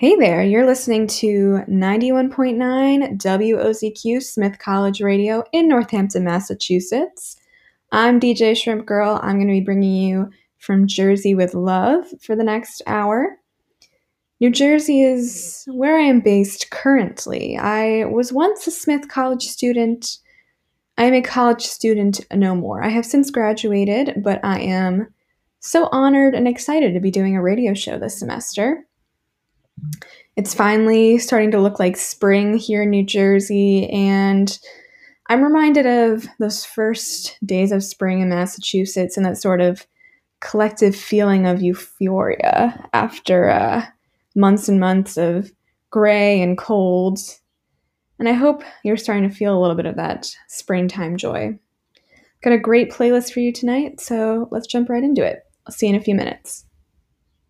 Hey there, you're listening to 91.9 WOZQ Smith College Radio in Northampton, Massachusetts. I'm DJ Shrimp Girl. I'm going to be bringing you from Jersey with love for the next hour. New Jersey is where I am based currently. I was once a Smith College student. I am a college student no more. I have since graduated, but I am so honored and excited to be doing a radio show this semester. It's finally starting to look like spring here in New Jersey, and I'm reminded of those first days of spring in Massachusetts and that sort of collective feeling of euphoria after uh, months and months of gray and cold. And I hope you're starting to feel a little bit of that springtime joy. Got a great playlist for you tonight, so let's jump right into it. I'll see you in a few minutes.